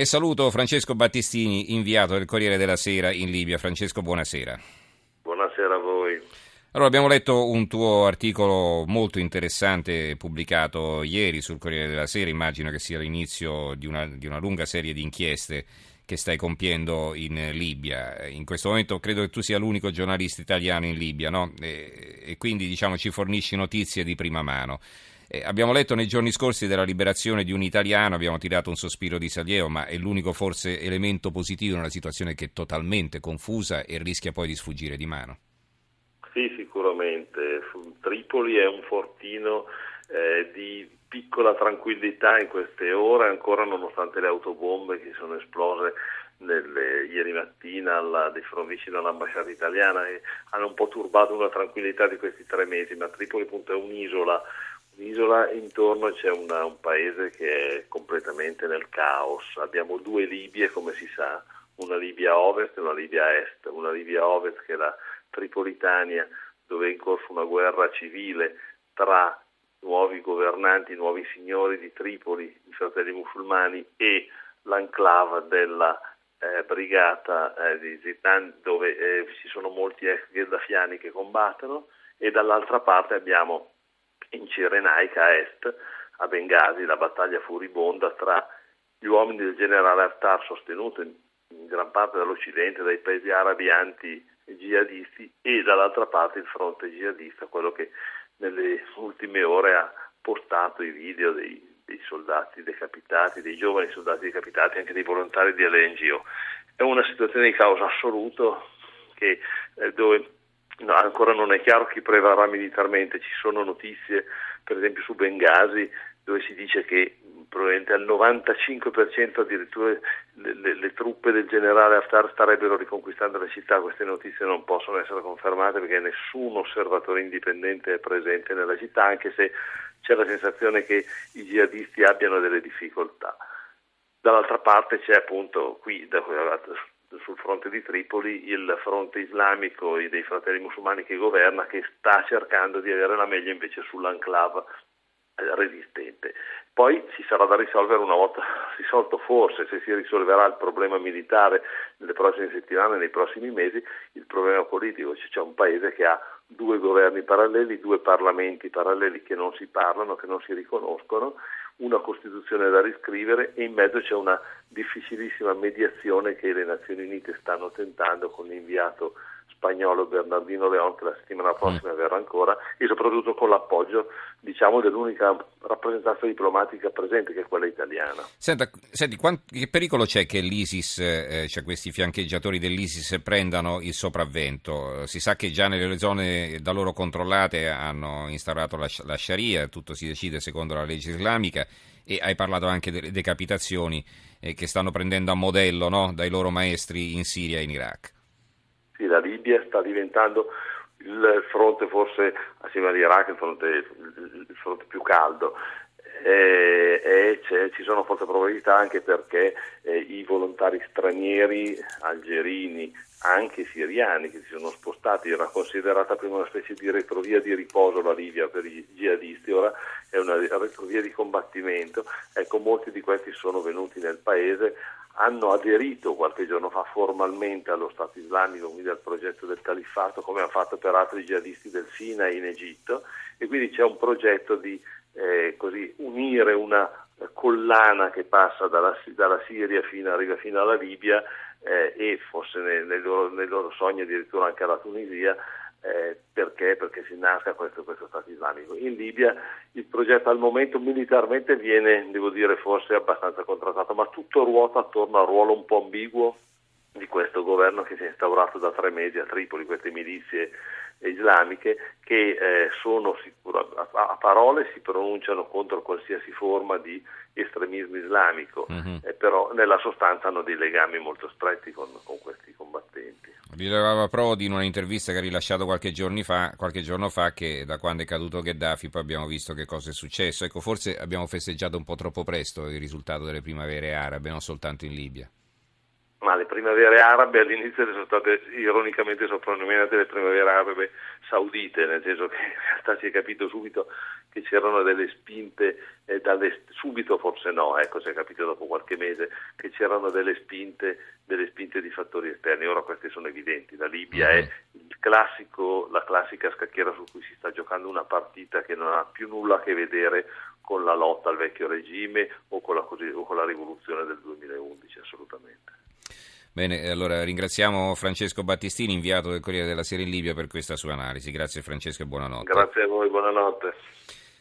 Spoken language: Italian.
E saluto Francesco Battistini, inviato del Corriere della Sera in Libia. Francesco, buonasera. Buonasera a voi. Allora, abbiamo letto un tuo articolo molto interessante pubblicato ieri sul Corriere della Sera, immagino che sia l'inizio di una, di una lunga serie di inchieste che stai compiendo in Libia. In questo momento credo che tu sia l'unico giornalista italiano in Libia, no? E, e quindi diciamo, ci fornisci notizie di prima mano. Eh, abbiamo letto nei giorni scorsi della liberazione di un italiano, abbiamo tirato un sospiro di sollievo, ma è l'unico forse elemento positivo in una situazione che è totalmente confusa e rischia poi di sfuggire di mano. Sì, sicuramente. Tripoli è un fortino eh, di piccola tranquillità in queste ore, ancora nonostante le autobombe che sono esplose nelle, ieri mattina alla, vicino all'ambasciata italiana e hanno un po' turbato una tranquillità di questi tre mesi, ma Tripoli appunto è un'isola L'isola intorno c'è una, un paese che è completamente nel caos. Abbiamo due Libie, come si sa, una Libia ovest e una Libia est. Una Libia ovest che è la Tripolitania, dove è in corso una guerra civile tra nuovi governanti, nuovi signori di Tripoli, i fratelli musulmani, e l'enclave della eh, brigata eh, di Zitan, dove eh, ci sono molti ex gheddafiani che combattono, e dall'altra parte abbiamo in Cirenaica a est, a Bengasi, la battaglia furibonda tra gli uomini del generale Haftar sostenuto in, gran parte dall'Occidente, dai paesi arabi anti-jihadisti e dall'altra parte il fronte jihadista, quello che nelle ultime ore ha postato i video dei, dei soldati decapitati, dei giovani soldati decapitati, anche dei volontari di LNGO. È una situazione di caos assoluto che, eh, dove No, ancora non è chiaro chi prevarrà militarmente, ci sono notizie per esempio su Bengasi dove si dice che probabilmente al 95% addirittura le, le, le, truppe del generale Haftar starebbero riconquistando la città, queste notizie non possono essere confermate perché nessun osservatore indipendente è presente nella città, anche se c'è la sensazione che i jihadisti abbiano delle difficoltà. Dall'altra parte c'è appunto qui, da, sul fronte di Tripoli il fronte islamico dei fratelli musulmani che governa che sta cercando di avere la meglio invece sull'enclave eh, resistente. Poi ci sarà da risolvere una volta risolto forse se si risolverà il problema militare nelle prossime settimane, nei prossimi mesi, il problema politico, cioè c'è un paese che ha due governi paralleli, due parlamenti paralleli che non si parlano, che non si riconoscono una Costituzione da riscrivere e in mezzo c'è una difficilissima mediazione che le Nazioni Unite stanno tentando con l'inviato spagnolo Bernardino León che la settimana prossima mm. verrà ancora e soprattutto con l'appoggio diciamo, dell'unica rappresentanza diplomatica presente che è quella italiana. Senta, senti, quant- che pericolo c'è che l'ISIS, eh, cioè questi fiancheggiatori dell'ISIS prendano il sopravvento? Si sa che già nelle zone da loro controllate hanno instaurato la, la Sharia, tutto si decide secondo la legge islamica e hai parlato anche delle decapitazioni eh, che stanno prendendo a modello no, dai loro maestri in Siria e in Iraq. Sì, la Libia sta diventando il fronte forse assieme all'Iraq il fronte, il fronte più caldo e, e ci sono forti probabilità anche perché eh, i volontari stranieri algerini anche siriani che si sono spostati, era considerata prima una specie di retrovia di riposo la Libia per i jihadisti, ora è una retrovia di combattimento, ecco molti di questi sono venuti nel paese, hanno aderito qualche giorno fa formalmente allo Stato islamico, quindi al progetto del califfato, come hanno fatto per altri jihadisti del Sinai in Egitto, e quindi c'è un progetto di eh, così, unire una collana che passa dalla, dalla Siria fino, arriva fino alla Libia eh, e forse nei, nei, loro, nei, loro, sogni addirittura anche alla Tunisia, eh, perché? Perché si nasca questo, questo, Stato islamico. In Libia il progetto al momento militarmente viene, devo dire, forse abbastanza contrattato, ma tutto ruota attorno al ruolo un po' ambiguo di questo governo che si è instaurato da tre mesi a Tripoli, queste milizie islamiche che eh, sono sicuro, a, a, parole si pronunciano contro qualsiasi forma di estremismo islamico, uh-huh. eh, però nella sostanza hanno dei legami molto stretti con, con questi combattenti. Rilevava Prodi in un'intervista che ha rilasciato qualche, fa, qualche, giorno fa che da quando è caduto Gheddafi poi abbiamo visto che cosa è successo. Ecco, forse abbiamo festeggiato un po' troppo presto il risultato delle primavere arabe, non soltanto in Libia ma le primavere arabe all'inizio sono state ironicamente soprannominate le primavere arabe saudite, nel senso che in realtà si è capito subito che c'erano delle spinte eh, dalle, subito forse no, ecco si è capito dopo qualche mese che c'erano delle spinte, delle spinte di fattori esterni, ora queste sono evidenti, la Libia mm-hmm. è classico, la classica scacchiera su cui si sta giocando una partita che non ha più nulla a che vedere con la lotta al vecchio regime o con la, o con la rivoluzione del 2011 assolutamente. Bene, allora ringraziamo Francesco Battistini, inviato del Corriere della Sera in Libia, per questa sua analisi. Grazie Francesco e buonanotte. Grazie a voi, buonanotte.